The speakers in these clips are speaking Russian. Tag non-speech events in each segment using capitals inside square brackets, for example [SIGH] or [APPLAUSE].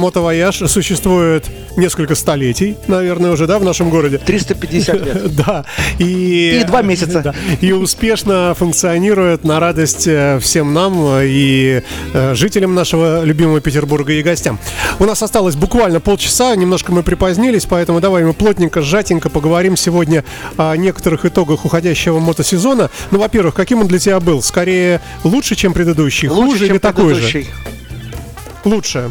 Мотовояж существует несколько столетий, наверное, уже, да, в нашем городе? 350 [LAUGHS] лет. Да. И, И два месяца. Да. И успешно функционирует на радость э, всем нам и э, жителям нашего любимого Петербурга и гостям. У нас осталось буквально полчаса, немножко мы припозднились, поэтому давай мы плотненько, сжатенько поговорим сегодня о некоторых итогах уходящего мотосезона. Ну, во-первых, каким он для тебя был? Скорее лучше, чем предыдущий? Лучше, хуже чем или такой же? Лучше.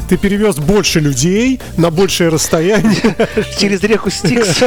Ты перевез больше людей на большее расстояние. [LAUGHS] Через реку Стикс.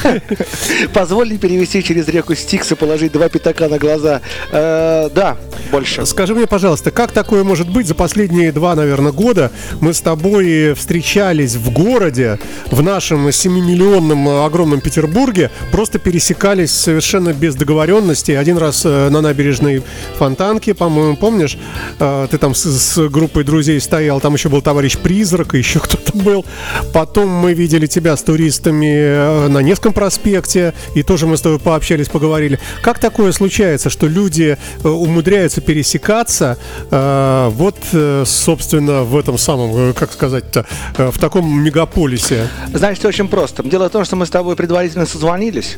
[LAUGHS] Позволь перевести через реку Стикс и положить два пятака на глаза. Э, Да, больше. Скажи мне, пожалуйста, как такое может быть? За последние два, наверное, года мы с тобой встречались в городе, в нашем 7-миллионном э, огромном Петербурге, просто пересекались совершенно без договоренности. Один раз э, на набережной Фонтанки, по-моему, помнишь? Ты там с, с группой друзей стоял, там еще был товарищ Призрак, и еще кто-то был. Потом мы видели тебя с туристами э, на Невском проспекте, и тоже мы с тобой пообщались, поговорили. Как такое случается, что люди э, умудряются пересекаться э, вот, э, собственно, в этом самом, как сказать-то, в таком мегаполисе? Значит, очень просто. Дело в том, что мы с тобой предварительно созвонились.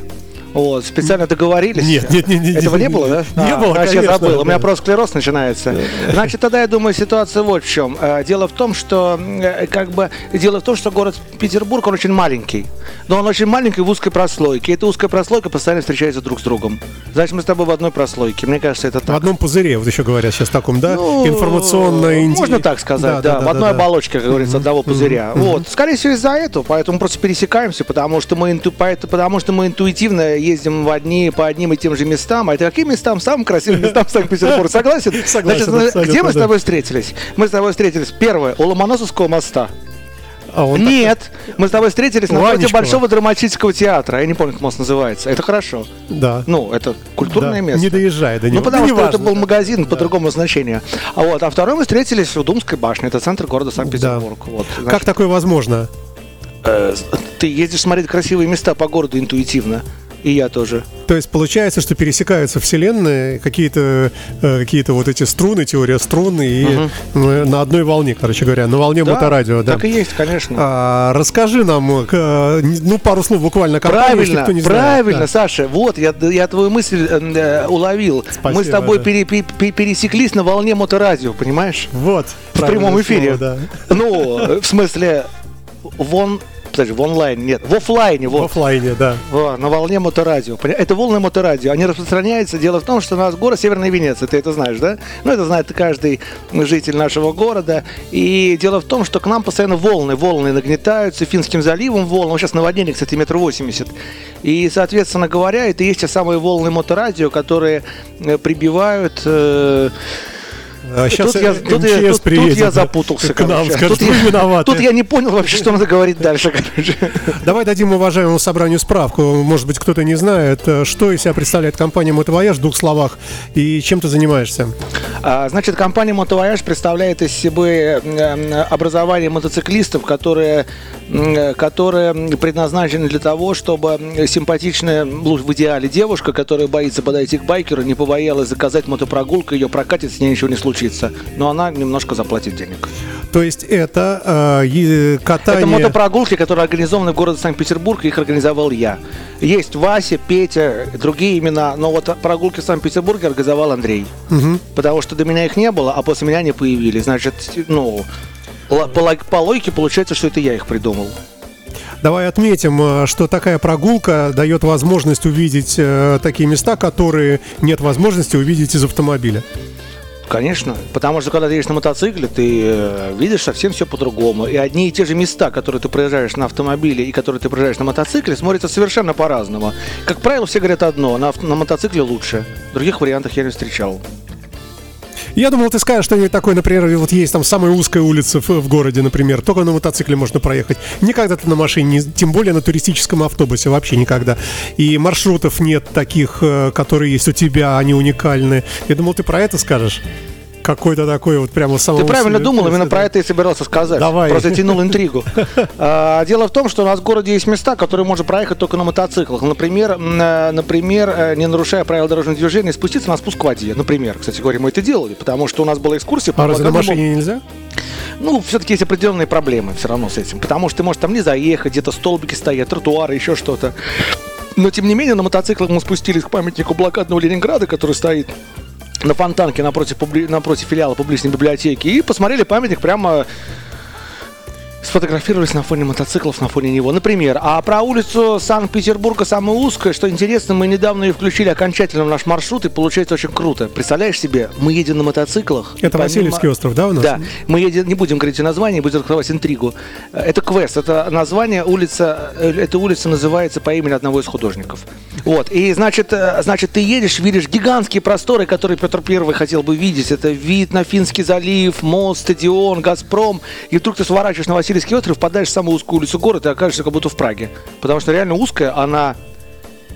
Вот, специально договорились. Нет, нет, нет, нет. Этого не было, да? Не А, было, я конечно, забыл. У меня да. просто склероз начинается. Значит, тогда я думаю, ситуация вот в чем. Э, Дело в том, что э, как бы дело в том, что город Петербург, он очень маленький. Но он очень маленький в узкой прослойке. И эта узкая прослойка постоянно встречается друг с другом. Значит, мы с тобой в одной прослойке. Мне кажется, это В так. одном пузыре, вот еще говорят сейчас таком, да? Ну, Информационно Можно так сказать, да, в одной оболочке, как говорится, одного пузыря. Вот, скорее всего, из-за этого, поэтому просто пересекаемся, потому что мы инту- потому что мы интуитивно ездим в одни по одним и тем же местам. А это каким местам? Самым красивым [LAUGHS] местам Санкт-Петербурга. Согласен? [LAUGHS] Согласен, Значит, где мы с да. тобой встретились? Мы с тобой встретились, первое, у Ломоносовского моста. А он так- Нет, мы с тобой встретились У напротив. Большого драматического театра. Я не помню, как мост называется. Это хорошо. Да. Ну, это культурное Да, место. Не доезжая до него. Ну, потому Да что это неважно, был да. магазин по другому значению. А вот, а второй мы встретились в Думской башне. Это центр города Санкт-Петербург. Вот, Как такое возможно? э, ты ездишь смотреть красивые места по городу интуитивно. И я тоже. То есть получается, что пересекаются вселенные, какие-то э, какие-то вот эти струны, теория струн, и ну, на одной волне, короче говоря, на волне моторадио, да. Так и есть, конечно. А, расскажи нам, э, ну, пару слов буквально компании, если Правильно, кто не знает. правильно, Да. Саша. Вот, я, я твою мысль э, уловил. Спасибо, Мы с тобой да. пере- пере- пере- пересеклись на волне моторадио, понимаешь? Вот. В прямом эфире. слово, Ну, э, в смысле, вон... Подожди, в онлайн, нет, в офлайне, да. В вот. оффлайне, да. Во, на волне моторадио. Это волны моторадио. Они распространяются. Дело в том, что у нас город Северная Венеция. Ты это знаешь, да? Ну, это знает каждый житель нашего города. И дело в том, что к нам постоянно волны. Волны нагнетаются Финским заливом волны. Вот сейчас наводнение, кстати, метр восемьдесят. И, соответственно говоря, это и есть те самые волны моторадио, которые э, прибивают... э, А сейчас тут, я, тут, я, МЧС тут- тут приедет, я да, запутался. к нам, скажет, тут, я, виноваты. тут я не понял вообще, что надо говорить дальше. Короче. Давай дадим уважаемому собранию справку. Может быть, кто-то не знает, э, что из себя представляет компания Мотовояж в двух словах и чем ты занимаешься. А, Значит, компания «Мотовояж» представляет из себя э, образование мотоциклистов, которые, которые предназначены для того, чтобы симпатичная, ну, в идеале девушка, которая боится подойти к байкеру, не побоялась заказать мотопрогулку, ее прокатит, с ней ничего не случится. Но она немножко заплатит денег. То есть это э, катание... Это мотопрогулки, которые организованы в городе Санкт-Петербург, их организовал я. Есть Вася, Петя, другие имена, но вот прогулки в Санкт-Петербурге организовал Андрей. Потому что до меня их не было, а после меня они появились. Значит, ну, по, по логике получается, что это я их придумал. Давай отметим, э, что такая прогулка дает возможность увидеть э, такие места, которые нет возможности увидеть из автомобиля. Конечно, потому что когда ты едешь на мотоцикле, ты э, видишь совсем все по-другому. И одни и те же места, которые ты проезжаешь на автомобиле и которые ты проезжаешь на мотоцикле, смотрятся совершенно по-разному. Как правило, все говорят одно, на, на мотоцикле лучше. Других вариантов я не встречал. Я думал, ты скажешь что-нибудь такое, например, вот есть там самая узкая улица в, в городе, например, только на мотоцикле можно проехать. Никогда ты на машине, не- тем более на туристическом автобусе, вообще никогда. И маршрутов нет таких, э, которые есть у тебя, они уникальны. Я думал, ты про это скажешь. Какой-то такой вот прямо самого Ты правильно думал, именно про это и собирался сказать. Давай. Просто тянул [LAUGHS] интригу. А, Дело в том, что у нас в городе есть места, которые можно проехать только на мотоциклах. Например, э, например, э, не нарушая правила дорожного движения, спуститься на спуск к воде. Например, кстати говоря, мы это делали, потому что у нас была экскурсия. по А разве на машине нельзя? ну, все-таки есть определенные проблемы все равно с этим. Потому что ты можешь там не заехать, где-то столбики стоят, тротуары, еще что-то. Но, тем не менее, на мотоциклах мы спустились к памятнику блокадного Ленинграда, который стоит на Фонтанке напротив, напротив филиала публичной библиотеки и посмотрели памятник прямо сфотографировались на фоне мотоциклов, на фоне него. Например, а про улицу Санкт-Петербурга самая узкая, что интересно, мы недавно ее включили окончательно в наш маршрут, и получается очень круто. Представляешь себе, мы едем на мотоциклах. Это помимо... Васильевский остров, да, у нас? Да. Мы едем, не будем говорить о названии, будем открывать интригу. Это квест, это название улица, э, эта улица называется по имени одного из художников. Вот, и значит, э, значит, ты едешь, видишь гигантские просторы, которые Петр Первый хотел бы видеть. Это вид на Финский залив, мост, стадион, Газпром, и вдруг ты сворачиваешь на Васильевский Васильевский остров, впадаешь в самую узкую улицу города и окажешься как будто в Праге. Потому что реально узкая, она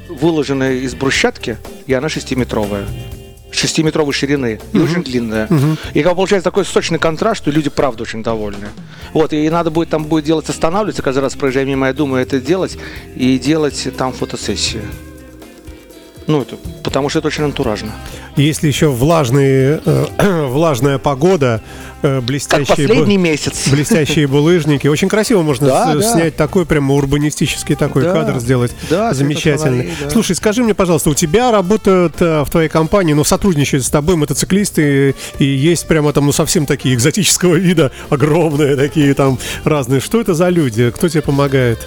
выложена из брусчатки, и она шестиметровая шестиметровой ширины и uh-huh. очень длинная. Uh-huh. И как получается такой сочный контраст, что люди правда очень довольны. Вот, и надо будет там будет делать останавливаться, каждый раз проезжая мимо, я думаю, это делать, и делать там фотосессию. Ну, это, потому что это очень антуражно. Если еще влажные, э, влажная погода, э, блестящие... Как последний бу- месяц. [LAUGHS] Блестящие булыжники. Очень красиво можно да, с- да. снять такой прямо урбанистический такой да, кадр сделать. Да, Замечательный. Да. Слушай, скажи мне, пожалуйста, у тебя работают э, в твоей компании, ну, сотрудничают с тобой мотоциклисты, и есть прямо там, ну, совсем такие экзотического вида, огромные такие там разные. Что это за люди? Кто тебе помогает?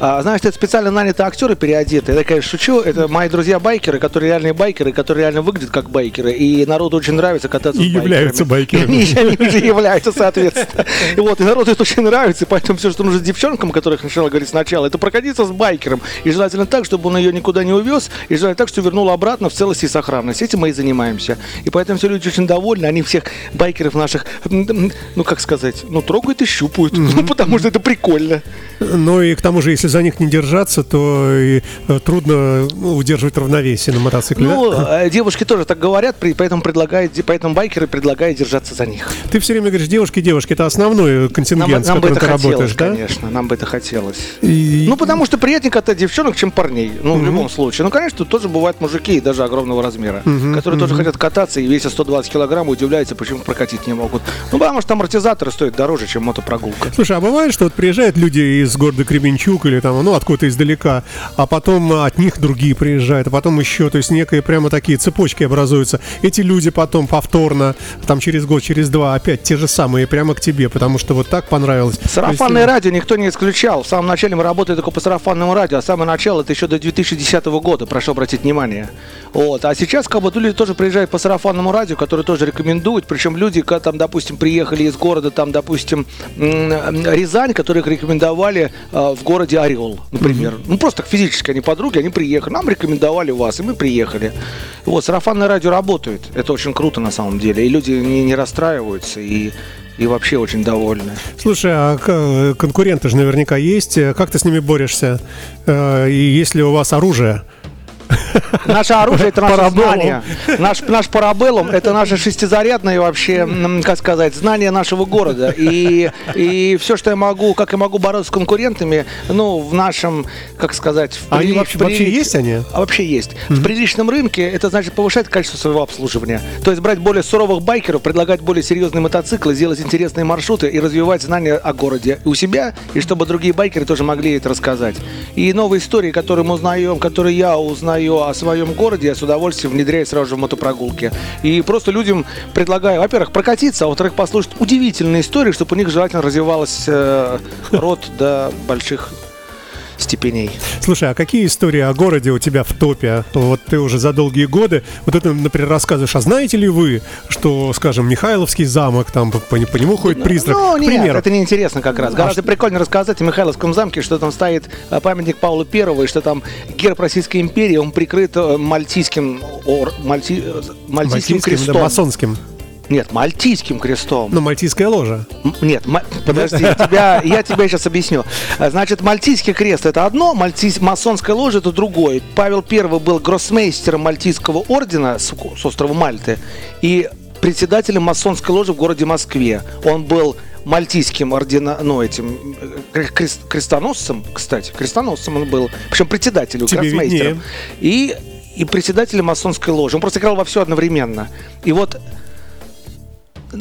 А, знаешь, это специально нанятые актеры переодетые. Я, конечно, шучу. Это мои друзья-байкеры, которые реальные байкеры, которые реально выглядят как байкеры. И народу очень нравится кататься и с байкерами. Являются байкерами. [LAUGHS] Они уже являются, соответственно. И вот, и народу это очень нравится. И поэтому все, что нужно девчонкам, которых сначала говорить сначала, это прокатиться с байкером. И желательно так, чтобы он ее никуда не увез. И желательно так, что вернул обратно в целости и сохранности. Этим мы и занимаемся. И поэтому все люди очень довольны. Они всех байкеров наших, ну, как сказать, ну, трогают и щупают. [LAUGHS] Ну, потому что это прикольно. Ну, и к тому же, если за них не держаться, то и э, трудно удерживать равновесие на мотоцикле. Ну, да? Э, девушки тоже так говорят, поэтому предлагают, поэтому байкеры предлагают держаться за них. Ты все время говоришь, девушки, девушки, это основной контингент, нам, с нам которым ты хотелось, работаешь, да? Конечно, нам бы это хотелось. И... Ну, потому что приятнее катать девчонок, чем парней. Ну, угу. в любом случае. Ну, конечно, тут тоже бывают мужики, даже огромного размера, угу, которые угу. тоже хотят кататься и весят 120 килограмм, удивляются, почему прокатить не могут. Ну, потому что амортизаторы стоят дороже, чем мотопрогулка. Слушай, а бывает, что вот приезжают люди из города Кременчук или там, ну, откуда-то издалека, а потом от них другие приезжают, а потом еще, то есть некие прямо такие цепочки образуются. Эти люди потом повторно, там через год, через два, опять те же самые, прямо к тебе, потому что вот так понравилось. Сарафанное есть... радио никто не исключал. В самом начале мы работали только по сарафанному радио, а самое начало это еще до 2010 года, прошу обратить внимание. Вот. А сейчас как бы люди тоже приезжают по сарафанному радио, которые тоже рекомендуют, причем люди, когда там, допустим, приехали из города, там, допустим, Рязань, которых рекомендовали э, в городе Орел, например. Mm-hmm. Ну, просто физически они подруги, они приехали. Нам рекомендовали вас, и мы приехали. Вот, сарафанное радио работает. Это очень круто на самом деле. И люди не, не расстраиваются, и и вообще очень довольны. Слушай, а конкуренты же наверняка есть. Как ты с ними борешься? Э, и есть ли у вас оружие? Наше оружие это наше знание. Наш, наш парабеллум это наше шестизарядное вообще, как сказать, знание нашего города. И, и все, что я могу, как я могу бороться с конкурентами, ну, в нашем, как сказать, в а они вообще, при... вообще есть они? А вообще есть. Mm-hmm. В приличном рынке это значит повышать качество своего обслуживания. То есть брать более суровых байкеров, предлагать более серьезные мотоциклы, сделать интересные маршруты и развивать знания о городе и у себя, и чтобы другие байкеры тоже могли это рассказать. И новые истории, которые мы узнаем, которые я узнаю о своем городе, я с удовольствием внедряю сразу же в мотопрогулки. И просто людям предлагаю, во-первых, прокатиться, а во-вторых, послушать удивительные истории, чтобы у них желательно развивалась э, рот до больших степеней. Слушай, а какие истории о городе у тебя в топе? Вот ты уже за долгие годы, вот это, например, рассказываешь, а знаете ли вы, что, скажем, Михайловский замок, там по, по, по нему ходит призрак? Ну, нет, примеру. это неинтересно как раз. А Гораздо что... прикольно рассказать о Михайловском замке, что там стоит э, памятник Павла Первого, и что там герб Российской империи, он прикрыт э, мальтийским, ор, мальти, э, мальтийским, мальтийским крестом. Да, масонским. Нет, мальтийским крестом. Ну, мальтийская ложа. Нет, подожди, тебя, я тебе сейчас объясню. Значит, мальтийский крест это одно, мальтийс, масонская ложа это другое. Павел I был гроссмейстером мальтийского ордена с, с острова Мальты и председателем масонской ложи в городе Москве. Он был мальтийским ордена, ну, этим э, крест, крестоносцем, кстати, крестоносцем он был, причем председателем, гроссмейстером. И, и председателем масонской ложи. Он просто играл во все одновременно. И вот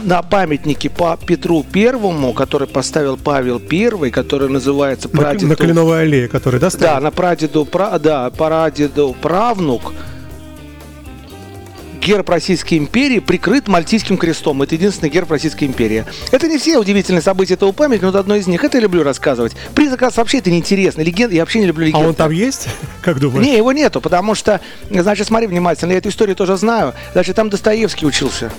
на памятнике по Петру Первому, который поставил Павел Первый, который называется На, прадеду... на Кленовой аллее, который, да, Да, стоит? на прадеду, пра, да, прадеду правнук герб Российской империи прикрыт Мальтийским крестом. Это единственный герб Российской империи. Это не все удивительные события этого памятника, но это одно из них. Это я люблю рассказывать. Призрак раз вообще это неинтересно. Легенд, я вообще не люблю А легенды. он там есть? [LAUGHS] Как думаешь? Не, его нету, потому что, значит, смотри внимательно, я эту историю тоже знаю. Значит, там Достоевский учился.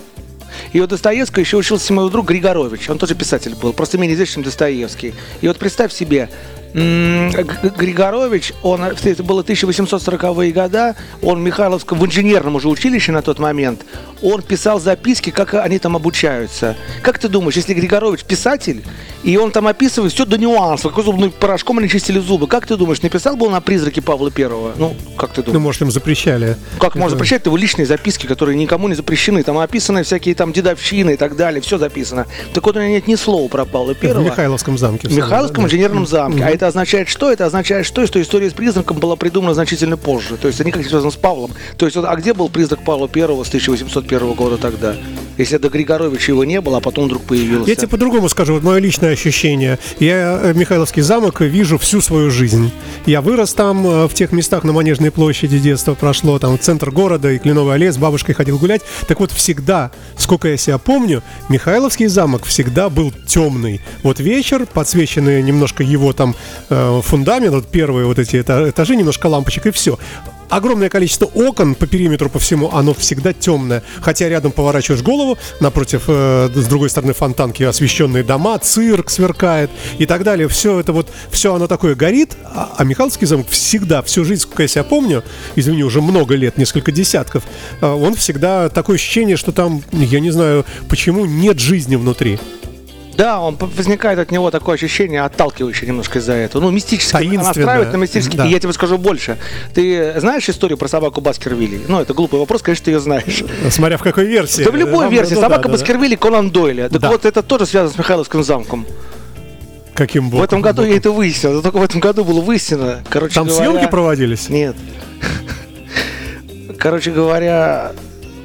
И у Достоевского еще учился мой друг Григорович. Он тоже писатель был, просто менее известный, чем Достоевский. И вот представь себе, Григорович, он, это было 1840-е года, он в Михайловском, в инженерном уже училище на тот момент, он писал записки, как они там обучаются. Как ты думаешь, если Григорович писатель, и он там описывает все до нюансов, какой зубным порошком они чистили зубы, как ты думаешь, написал бы он о призраке Павла Первого? Ну, как ты думаешь? Ну, может, им запрещали. Как можно Это- запрещать? Это его личные записки, которые никому не запрещены. Там описаны всякие там дедовщины и так далее. Все записано. Так вот, у него нет ни слова про Павла В Первого. Михайловском замке. В Михайловском да? инженерном замке. А это означает что? Это означает что? Что история с призраком была придумана значительно позже. То есть они как связаны с Павлом. То есть а где был призрак Павла Первого с 1801 года тогда? Если до Григоровича его не было, а потом вдруг появился. Я тебе по-другому скажу, вот мое личное ощущение. Я э, Михайловский замок вижу всю свою жизнь. Я вырос там, э, в тех местах на Манежной площади детство прошло, там центр города и Кленовый лес, с бабушкой ходил гулять. Так вот, всегда, сколько я себя помню, Михайловский замок всегда был темный. Вот вечер, подсвеченный немножко его там э, фундамент, вот первые вот эти эта- этажи, немножко лампочек и все. Огромное количество окон по периметру, по всему, оно всегда темное. Хотя рядом поворачиваешь голову, напротив, э, с другой стороны фонтанки, освещенные дома, цирк сверкает и так далее. Все это вот, все оно такое горит, а, а Михайловский замок всегда, всю жизнь, сколько я себя помню, извини, уже много лет, несколько десятков, э, он всегда такое ощущение, что там, я не знаю, почему нет жизни внутри. Да, он возникает от него такое ощущение, отталкивающее немножко из-за этого. Ну, мистическое. Таинственное. Настраивает на мистический. Да. И я тебе скажу больше. Ты знаешь историю про собаку Баскервилли? Ну, это глупый вопрос, конечно, ты ее знаешь. Смотря в какой версии. Да в любой версии. Собака. Баскервилли Конан Дойля. Так Да. вот, это тоже связано с Михайловским замком. Каким В боком? этом году я это выяснил. Это только в этом году было выяснено. Короче Там говоря, съемки проводились? Нет. Короче говоря,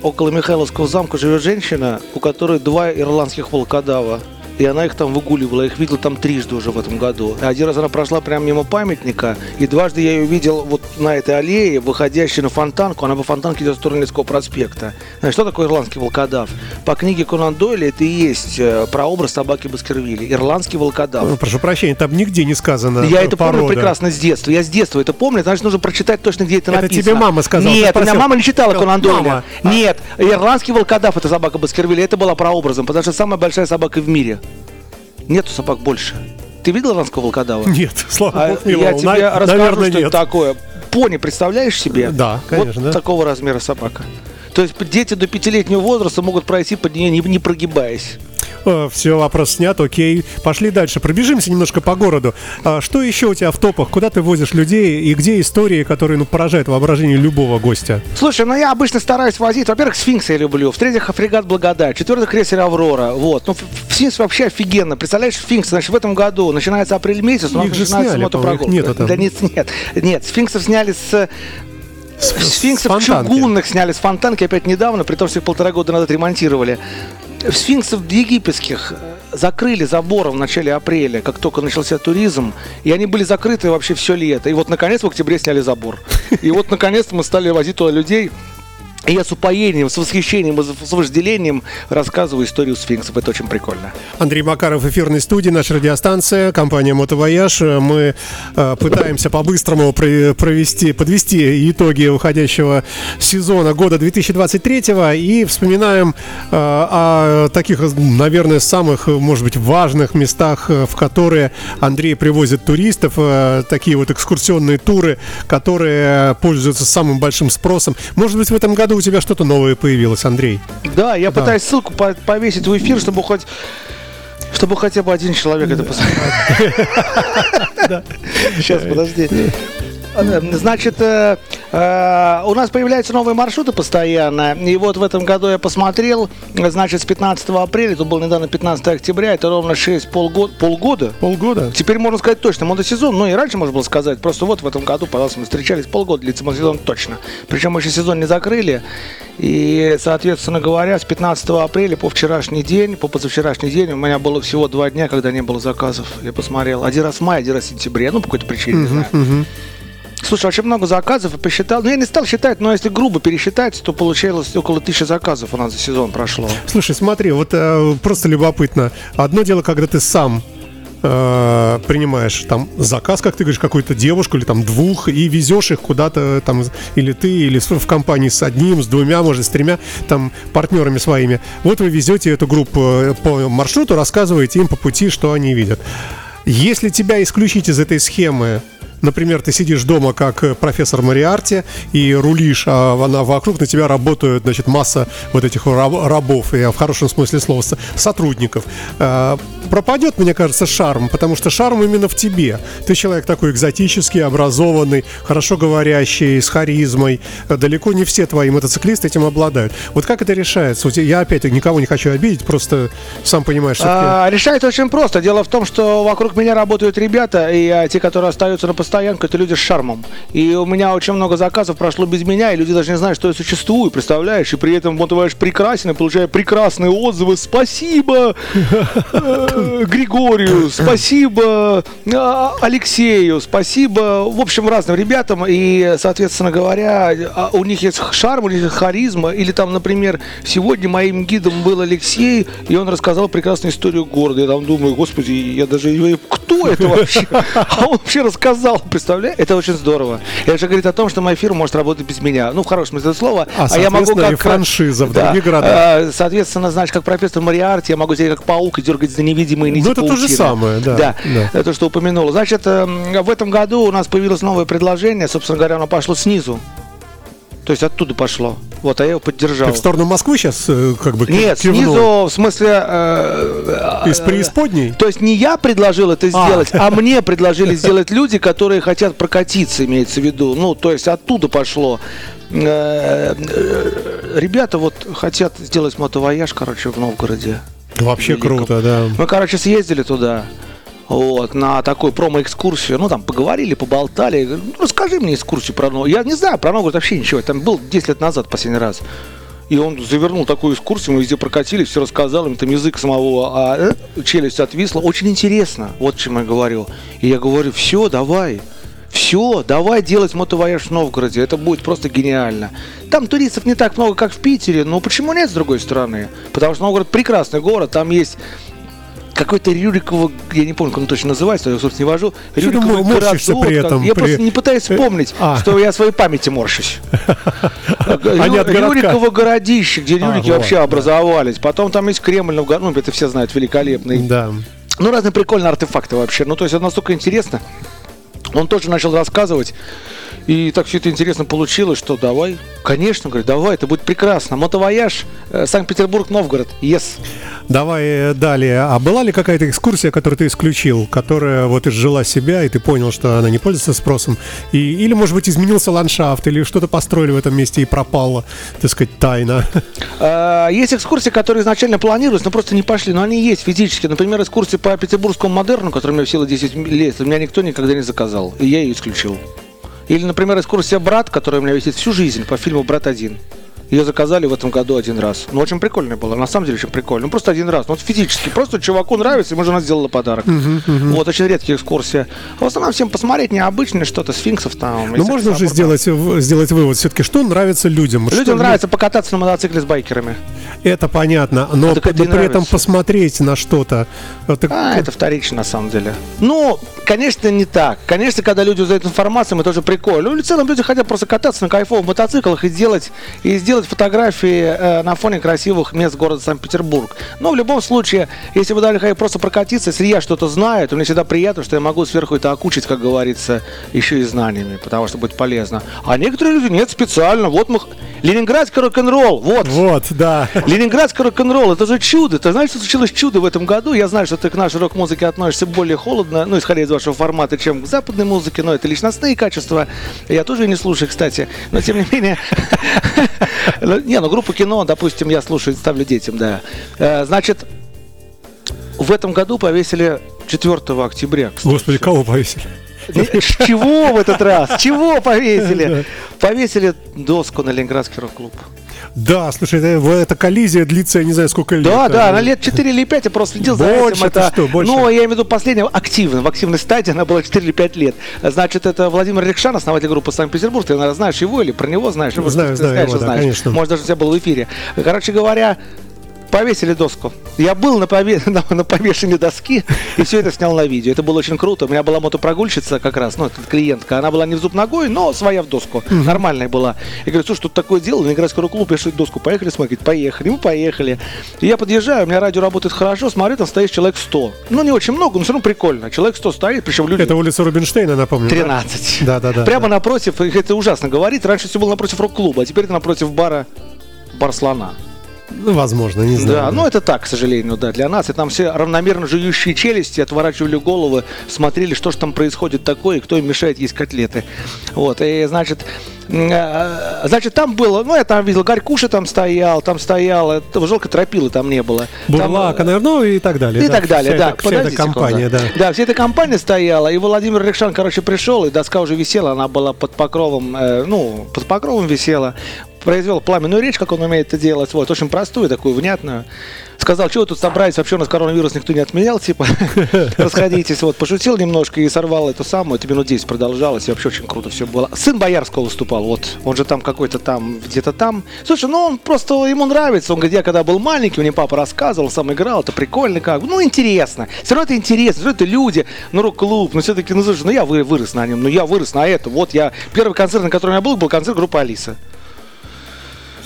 около Михайловского замка живет женщина, у которой два ирландских волкодава. И она их там выгуливала, я их видел там трижды уже в этом году. Один раз она прошла прямо мимо памятника, и дважды я ее видел вот на этой аллее, выходящей на фонтанку. Она по фонтанке идет в сторону Невского проспекта. Знаешь, что такое ирландский волкодав? По книге Конан Дойля это и есть э, прообраз собаки Баскервилли. Ирландский волкодав. Ну, Прошу прощения, там нигде не сказано Я э, это помню порода. прекрасно с детства. Я с детства это помню, значит, нужно прочитать точно, где это, Это написано. тебе мама сказала, Нет, у меня мама не читала Конан Дойля. Нет, ирландский волкодав это собака Баскервилля. Это была прообразом, потому что самая большая собака в мире. Нету собак больше. Ты видел ирландского волкодава? Нет, слава А богу, я тебе На- расскажу, наверное, что нет. это такое. Пони, представляешь себе? Да, конечно, Вот да. такого размера собака. То есть дети до пятилетнего возраста могут пройти под нее, не, не прогибаясь. Все, вопрос снят, окей. Пошли дальше. Пробежимся немножко по городу. А, что еще у тебя в топах? Куда ты возишь людей? И где истории, которые ну, поражают воображение любого гостя? Слушай, ну я обычно стараюсь возить. Во-первых, сфинкса я люблю. В-третьих, фрегат Благодать. В-четвертых, крейсер Аврора. Вот. Ну, сфинкс вообще офигенно. Представляешь, сфинкс, значит, в этом году начинается апрель месяц, у нас начинается сняли, мотопрогулка. там. Да нет, нет. Нет, сфинксов сняли с Сфинксов чугунных сняли с фонтанки опять недавно, при том, что их полтора года назад ремонтировали. Сфинксов египетских э, закрыли забором в начале апреля, как только начался туризм, и они были закрыты вообще все лето. И вот наконец в октябре сняли забор. И вот наконец мы стали возить туда людей. И я с упоением, с восхищением с вожделением рассказываю историю сфинксов. Это очень прикольно. Андрей Макаров, эфирной студии, наша радиостанция, компания «Мотовояж». Мы э, пытаемся по-быстрому про- провести, подвести итоги уходящего сезона года 2023 и вспоминаем э, о таких, наверное, самых, может быть, важных местах, э, в которые Андрей привозит туристов, э, такие вот экскурсионные туры, которые пользуются самым большим спросом. Может быть, в этом году у тебя что-то новое появилось, Андрей? Да, я пытаюсь ссылку по- повесить в эфир, чтобы хоть чтобы хотя бы один человек это посмотрел. [LAUGHS] Сейчас, подожди. Э, Значит, э, Э, у нас появляются новые маршруты постоянно. И вот в этом году я посмотрел, значит, с 15 апреля, это было недавно 15 октября, это ровно 6 полгода. Полгода? Полгода? Теперь можно сказать точно, мотосезон, ну и раньше можно было сказать, просто вот в этом году, пожалуйста, мы встречались полгода, длится мотосезон точно. Причем мы еще сезон не закрыли, и, соответственно говоря, с 15 апреля по вчерашний день, по позавчерашний день у меня было всего два дня, когда не было заказов. Я посмотрел. Один раз в мае, один раз в сентябре. Ну, по какой-то причине, не знаю. Слушай, очень много заказов, и посчитал. Ну, я не стал считать, но если грубо пересчитать, то получилось около тысячи заказов у нас за сезон прошло. Слушай, смотри, вот э, просто любопытно. Одно дело, когда ты сам э, принимаешь там заказ, как ты говоришь, какую-то девушку или там двух, и везешь их куда-то там, или ты, или в компании с одним, с двумя, может, с тремя там партнерами своими. Вот вы везете эту группу э, по маршруту, рассказываете им по пути, что они видят. Если тебя исключить из этой схемы, Например, ты сидишь дома как э, профессор Мариарти и рулишь, а она вокруг на тебя работают, значит, масса вот этих раб- рабов, и в хорошем смысле слова, сотрудников. Пропадет, мне кажется, шарм, потому что шарм именно в тебе. Ты человек такой экзотический, образованный, хорошо говорящий, с харизмой. Далеко не все твои мотоциклисты этим обладают. Вот как это решается? Я опять никого не хочу обидеть, просто сам понимаешь, что А, решается очень просто. Дело в том, что вокруг меня работают ребята, и а, те, которые остаются на постоянку, это люди с шармом. И у меня очень много заказов прошло без меня, и люди даже не знают, что я существую, представляешь? И при этом вот бываешь прекрасен, и получаю прекрасные отзывы. Спасибо [LAUGHS] Григорию, [CLEARS THROAT] спасибо э, Алексею, спасибо, в общем, разным ребятам. И, соответственно говоря, а, у них есть шарм, у них есть харизма. Или там, например, сегодня моим гидом был Алексей, и он рассказал прекрасную историю города. Я там думаю, господи, я даже кто это вообще? [LAUGHS] А он вообще рассказал, представляешь? Это очень здорово. Это же говорит о том, что моя фирма может работать без меня. Ну, в хорошем смысле слова. А, я могу как... франшиза в Да. других городах. А, Соответственно, знаешь, как профессор Мариарти, я могу сидеть как паук и дергать за невидимые нити Ну, это то же самое, да, Да, да. это что упомянула. Значит, эм, в этом году у нас появилось новое предложение. Собственно говоря, оно пошло снизу. То есть оттуда пошло. Вот, а я его поддержал. Ты в сторону Москвы сейчас как бы Нет, кивнул? снизу, в смысле... э, Из э, преисподней? То есть не я предложил это А. сделать, а мне предложили сделать люди, которые хотят прокатиться, имеется в виду. Ну, то есть оттуда пошло. Э, э, Ребята вот хотят сделать мотовояж, короче, в Новгороде. Вообще Великом. круто, да. Мы, короче, съездили туда. Вот, на такую промо-экскурсию. Ну, там поговорили, поболтали. Ну, расскажи мне экскурсию про Новгород. Я не знаю про Новгород вообще ничего. Там был 10 лет назад последний раз. И он завернул такую экскурсию, мы везде прокатили, все рассказал, им там язык самого, а э, челюсть отвисла. Очень интересно, вот чем я говорю. И я говорю, все, давай, все, давай делать мотовояж в Новгороде, это будет просто гениально. Там туристов не так много, как в Питере, но почему нет с другой стороны? Потому что Новгород прекрасный город, там есть какой-то Рюриково, я не помню, как он точно называется, я, собственно, не вожу. морщишься городок, при этом, Я при- просто не пытаюсь Э, вспомнить, а. что я своей памяти морщусь. [LAUGHS] Городка. Рюриково городище, где А, Рюрики вообще образовались. Потом там есть Кремль, ну, это все знают, великолепный. Да. Ну, разные прикольные артефакты вообще. Ну, то есть это настолько интересно. Он тоже начал рассказывать. И так все это интересно получилось, что давай. Конечно, говорит, давай, это будет прекрасно. Мотовояж, э, Санкт-Петербург, Новгород. Yes. Давай э, далее. А была ли какая-то экскурсия, которую ты исключил, которая вот изжила себя, и ты понял, что она не пользуется спросом? И, или, может быть, изменился ландшафт, или что-то построили в этом месте и пропало, так сказать, тайна. Э, Есть экскурсии, которые изначально планировались, но просто не пошли. Но они есть физически. Например, экскурсии по петербургскому модерну, который у меня в силу 10 лет, у меня никто никогда не заказал. И я ее исключил. Или, например, экскурсия «Брат», которая у меня висит всю жизнь по фильму «Брат один». Ее заказали в этом году один раз. Ну, очень прикольная была. На самом деле, очень прикольно. Ну, просто один раз. Ну, вот физически. Просто чуваку нравится, ему жена сделала подарок. Вот, очень редкие экскурсии. А в основном всем посмотреть необычное что-то, сфинксов там. Ну, можно Саксапурта. сделать, сделать вывод. Все-таки, что нравится людям? Что Людям лю- нравится покататься на мотоцикле с байкерами. Это понятно, но, так но при этом нравится. посмотреть на что-то. это- А, это вторично, на самом деле. Ну, конечно, не так. Конечно, когда люди узнают информацию, это тоже прикольно. Ну, в целом люди хотят просто кататься на кайфовых мотоциклах и сделать, и сделать делать фотографии э, на фоне красивых мест города Санкт-Петербург. Но в любом случае, если вы дали просто прокатиться, если я что-то знаю, то мне всегда приятно, что я могу сверху это окучить, как говорится, еще и знаниями, потому что будет полезно. А некоторые люди нет специально. Вот мы... Ленинградский рок-н-ролл, вот. Вот, да. Ленинградский рок-н-ролл, это же чудо. Ты знаешь, что случилось чудо в этом году? Я знаю, что ты к нашей рок-музыке относишься более холодно, ну, исходя из вашего формата, чем к западной музыке, но это личностные качества. Я тоже ее не слушаю, кстати. Но, тем не менее... [LAUGHS] Не, ну, группу кино, допустим, я слушаю, ставлю детям, да. Э, значит, в этом году повесили 4 октября. Кстати. Господи, кого повесили? [LAUGHS] Чего в этот раз? Чего повесили? Повесили доску на Ленинградский рок-клуб. Да, слушай, это, это коллизия длится, я не знаю, сколько лет. Да, да, она лет 4 или 5, я просто следил за этим. Это, что, больше? Ну, я имею в виду последняя, активно, в активной стадии она была 4 или 5 лет. Значит, это Владимир Рекшан, основатель группы Санкт-Петербург. Ты, наверное, знаешь его или про него знаешь? Знаю, знаю, знаешь, его, да, знаешь. конечно. Может, даже у тебя был в эфире. Короче говоря, повесили доску. Я был на, пове... [LAUGHS] на, на повешении доски и все это снял на видео. Это было очень круто. У меня была мотопрогульщица как раз, ну, клиентка. Она была не в зуб ногой, но своя в доску. Mm-hmm. Нормальная была. Я говорю, слушай, тут такое дело, на играть клуб, я что доску. Поехали смотреть? Поехали. Мы поехали. И я подъезжаю, у меня радио работает хорошо, смотрю, там стоит человек 100. Ну, не очень много, но все равно прикольно. Человек 100 стоит, причем люди... Это улица Рубинштейна, напомню. 13. Да, да, да. Прямо да. напротив, [LAUGHS] это ужасно говорит, раньше все было напротив рок-клуба, а теперь это напротив бара бар слона. Ну, возможно, не знаю. Да, ну это так, к сожалению, да, для нас. И там все равномерно жующие челюсти, отворачивали головы, смотрели, что же там происходит такое, и кто им мешает есть котлеты. Вот, и, значит, э, Значит, там было, ну, я там видел, Горькуша там стоял, там стоял, жалко, тропилы там не было. Бурлака, там, наверное, ну и так далее. И да, так далее, вся да. Эта, вся эта компания, да. Да, вся эта компания стояла, и Владимир Рекшан, короче, пришел, и доска уже висела, она была под покровом, э, ну, под покровом висела произвел пламенную речь, как он умеет это делать. Вот, очень простую, такую внятную. Сказал, что вы тут собрались, вообще у нас коронавирус никто не отменял, типа, [LAUGHS] расходитесь. Вот, пошутил немножко и сорвал эту самую, это минут 10 продолжалось, и вообще очень круто все было. Сын Боярского выступал, вот, он же там какой-то там, где-то там. Слушай, ну он просто, ему нравится, он говорит, я когда был маленький, мне папа рассказывал, сам играл, это прикольно как, ну интересно, все равно это интересно, все равно это люди, ну рок-клуб, ну все-таки, ну слушай, ну я вырос на нем, ну я вырос на это, вот я, первый концерт, на котором я был, был концерт группы Алиса.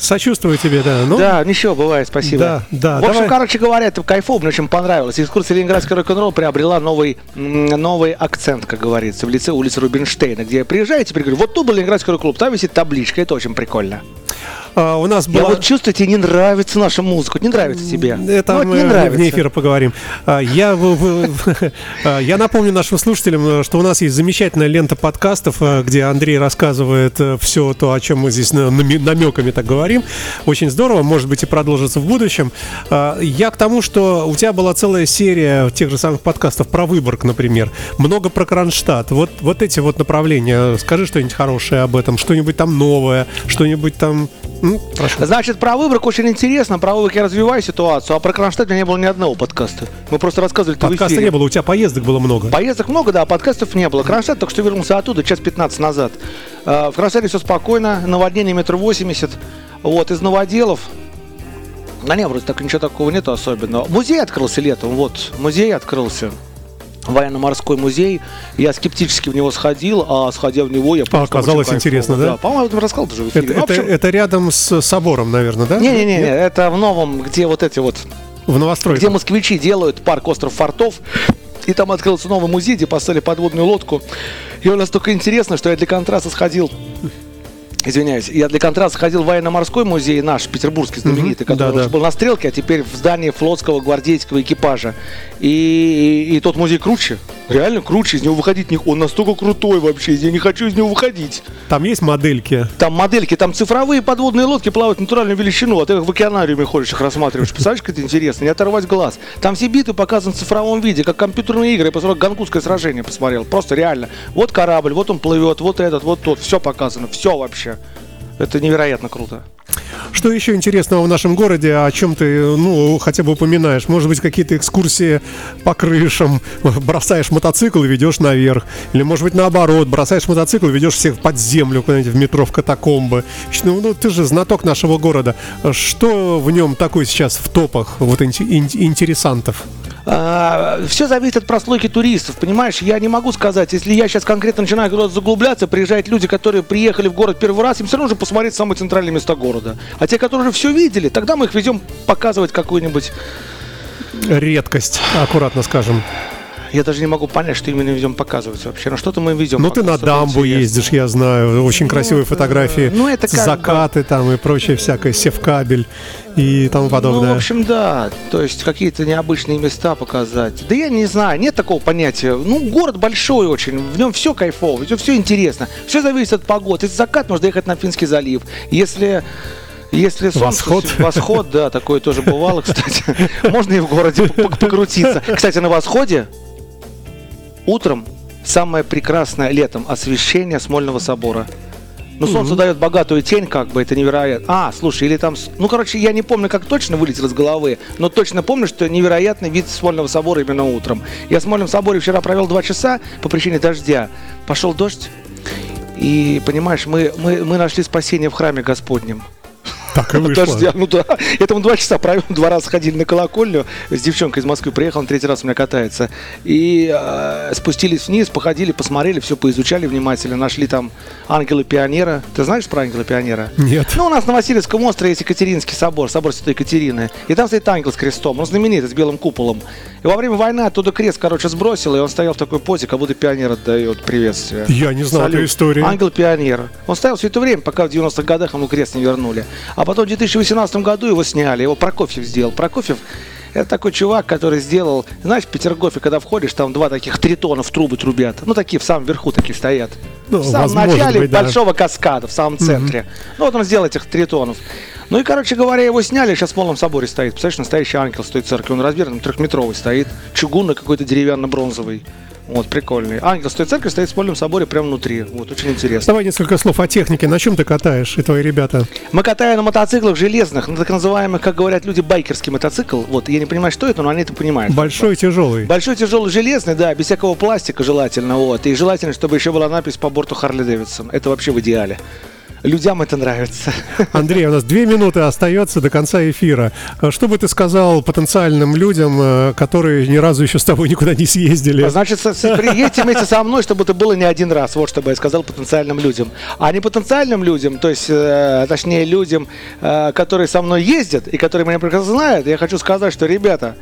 Сочувствую тебе, да. Ну, да, ничего, бывает, спасибо. Да, да. В общем, давай. короче говоря, это кайфово, мне очень понравилось. Экскурсия Ленинградский рок-н-ролл приобрела новый, новый акцент, как говорится, в лице улицы Рубинштейна, где я приезжаю и теперь говорю, вот тут был Ленинградский рок-клуб, там висит табличка, это очень прикольно. А, у нас была... Я вот чувствую, тебе не нравится наша музыка, не нравится тебе. Это ну, мы не нравится. вне эфира поговорим. А, я, [LAUGHS] а, я напомню нашим слушателям, что у нас есть замечательная лента подкастов, где Андрей рассказывает э, все то, о чем мы здесь намеками так говорим. Очень здорово, может быть и продолжится в будущем. Я к тому, что у тебя была целая серия тех же самых подкастов про Выборг, например. Много про Кронштадт. Вот, вот эти вот направления. Скажи что-нибудь хорошее об этом, что-нибудь там новое, что-нибудь там ну, прошу. Значит, про Выборг очень интересно. Про Выборг я развиваю ситуацию, а про Кронштадт у меня не было ни одного подкаста. Мы просто рассказывали Подкаста не было, у тебя поездок было много. Поездок много, да, подкастов не было. Кронштадт только что вернулся оттуда, час 15 назад. В Кронштадте все спокойно, наводнение метр восемьдесят. Вот, из новоделов на нем вроде так ничего такого нету особенного. Музей открылся летом, вот, музей открылся военно-морской музей. Я скептически в него сходил, а сходя в него, я а, оказалось интересно, да? да? По-моему, я рассказал даже в эфире. Это, ну, общем... это, это рядом с собором, наверное, да? Не-не-не, это в новом, где вот эти вот... В новостройке. Где москвичи делают парк Остров Фортов. И там открылся новый музей, где поставили подводную лодку. И он настолько интересно, что я для контраста сходил Извиняюсь, я для контраста ходил в военно-морской музей наш, петербургский знаменитый, который да, да. был на стрелке, а теперь в здании флотского гвардейского экипажа. И, и, и тот музей круче. Реально круче, из него выходить не... Он настолько крутой вообще, я не хочу из него выходить. Там есть модельки? Там модельки, там цифровые подводные лодки плавают натуральную величину, а ты их в океанариуме ходишь, их рассматриваешь. Представляешь, как это интересно, не оторвать глаз. Там все биты показаны в цифровом виде, как компьютерные игры. Я посмотрел гангутское сражение, посмотрел. Просто реально. Вот корабль, вот он плывет, вот этот, вот тот. Все показано, все вообще. Это невероятно круто. Что еще интересного в нашем городе, о чем ты, ну, хотя бы упоминаешь? Может быть, какие-то экскурсии по крышам, бросаешь мотоцикл и ведешь наверх. Или, может быть, наоборот, бросаешь мотоцикл и ведешь всех под землю куда-нибудь в метро, в катакомбы. Ну, ну, ты же знаток нашего города. Что в нем такое сейчас в топах вот интересантов? А, все зависит от прослойки туристов, понимаешь? Я не могу сказать, если я сейчас конкретно начинаю куда-то заглубляться, приезжают люди, которые приехали в город первый раз, им все равно уже посмотреть самые центральные места города. А те, которые уже все видели, тогда мы их везем показывать какую-нибудь Редкость, аккуратно скажем. Я даже не могу понять, что именно везем показывать вообще. Но что-то мы везем. Ну, ты на дамбу ездишь, я знаю. Очень красивые фотографии. ну, это как Закаты там и прочее всякое, севкабель и тому подобное. Ну, в общем, да. То есть какие-то необычные места показать. Да я не знаю, нет такого понятия. Ну, город большой очень, в нем все кайфово, в нем все интересно. Все зависит от погоды. Если закат, можно ехать на Финский залив. Если если солнце, Восход. Восход, да, такое тоже бывало, кстати. [LAUGHS] Можно и в городе пок- покрутиться. Кстати, на восходе утром самое прекрасное летом освещение Смольного собора. Ну, солнце дает богатую тень, как бы, это невероятно. А, слушай, или там... Ну, короче, я не помню, как точно вылетело из головы, но точно помню, что невероятный вид Смольного собора именно утром. Я в Смольном соборе вчера провел два часа по причине дождя. Пошел дождь, и, понимаешь, мы, мы, мы нашли спасение в храме Господнем. Так и вышло. Дождя, ну да. Это мы два часа провел, два раза ходили на колокольню. С девчонкой из Москвы приехал, он третий раз у меня катается. И э, спустились вниз, походили, посмотрели, все поизучали внимательно. Нашли там ангела пионера. Ты знаешь про ангела пионера? Нет. Ну, у нас на Васильевском острове есть Екатеринский собор, собор Святой Екатерины. И там стоит ангел с крестом, он знаменитый, с белым куполом. И во время войны оттуда крест, короче, сбросил, и он стоял в такой позе, как будто пионер отдает приветствие. Я не знал Салют. эту историю. Ангел-пионер. Он стоял все это время, пока в 90-х годах ему крест не вернули. А потом в 2018 году его сняли, его Прокофьев сделал. Прокофьев это такой чувак, который сделал, знаешь, в Петергофе, когда входишь, там два таких тритона в трубы трубят. Ну, такие в самом верху такие стоят. Ну, в самом начале быть, да. большого каскада, в самом центре. Ну, вот он сделал этих тритонов. Ну и, короче говоря, его сняли, сейчас в полном соборе стоит. Представляешь, настоящий ангел с той церкви. Он размером трехметровый стоит, чугунный какой-то деревянно-бронзовый. Вот, прикольный. Ангел с той церкви стоит в Смольном соборе прямо внутри. Вот, очень интересно. Давай несколько слов о технике. На чем ты катаешь и твои ребята? Мы катаем на мотоциклах железных, на так называемых, как говорят люди, байкерский мотоцикл. Вот, я не понимаю, что это, но они это понимают. Большой, тяжелый. Большой, тяжелый, железный, да, без всякого пластика желательно, вот. И желательно, чтобы еще была надпись по борту Харли Дэвидсон. Это вообще в идеале. Людям это нравится. [LAUGHS] Андрей, у нас две минуты остается до конца эфира. А Что бы ты сказал потенциальным людям, э, которые ни разу еще с тобой никуда не съездили? Значит, со- со- приедьте вместе со мной, чтобы это было не один раз. Вот что бы я сказал потенциальным людям. А не потенциальным людям, то есть, э, точнее, людям, э, которые со мной ездят и которые меня прекрасно знают, я хочу сказать, что, ребята,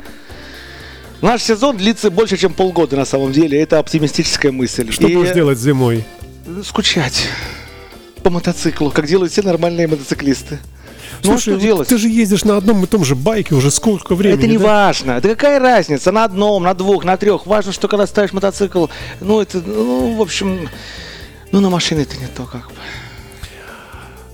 наш сезон длится больше, чем полгода на самом деле. Это оптимистическая мысль. Что И, будешь делать зимой? Скучать по мотоциклу, как делают все нормальные мотоциклисты. Ну, а что вот делать? ты же ездишь на одном и том же байке уже сколько времени. это не да? важно. Да какая разница? На одном, на двух, на трех. Важно, что когда ставишь мотоцикл, ну это, ну, в общем, ну на машине это не то как бы.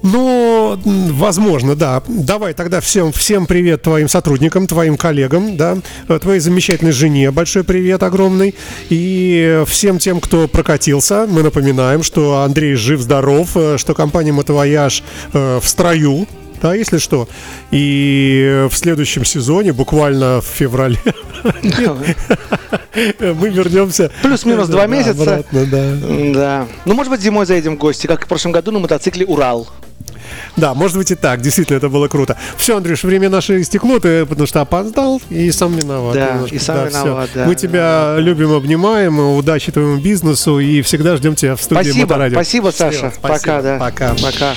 Ну, м, возможно, да. Давай тогда всем, всем привет твоим сотрудникам, твоим коллегам, да, твоей замечательной жене большой привет огромный. И всем тем, кто прокатился, мы напоминаем, что Андрей жив-здоров, э, что компания «Мотовояж» э, в строю, да, если что. И в следующем сезоне, буквально в феврале, [LAUGHS] мы вернемся. Плюс-минус два месяца. Да. Ну, может быть, зимой заедем в гости, как в прошлом году на мотоцикле Урал. Да, может быть и так, действительно, это было круто. Все, Андрюш, время наше истекло, ты потому что опоздал и сам виноват. Да, немножко. и сам всё. виноват, да. Мы тебя любим, обнимаем, удачи твоему бизнесу и всегда ждем тебя в студии Спасибо, Моторадио. спасибо, Саша. Спасибо. Пока, да. Пока. Пока.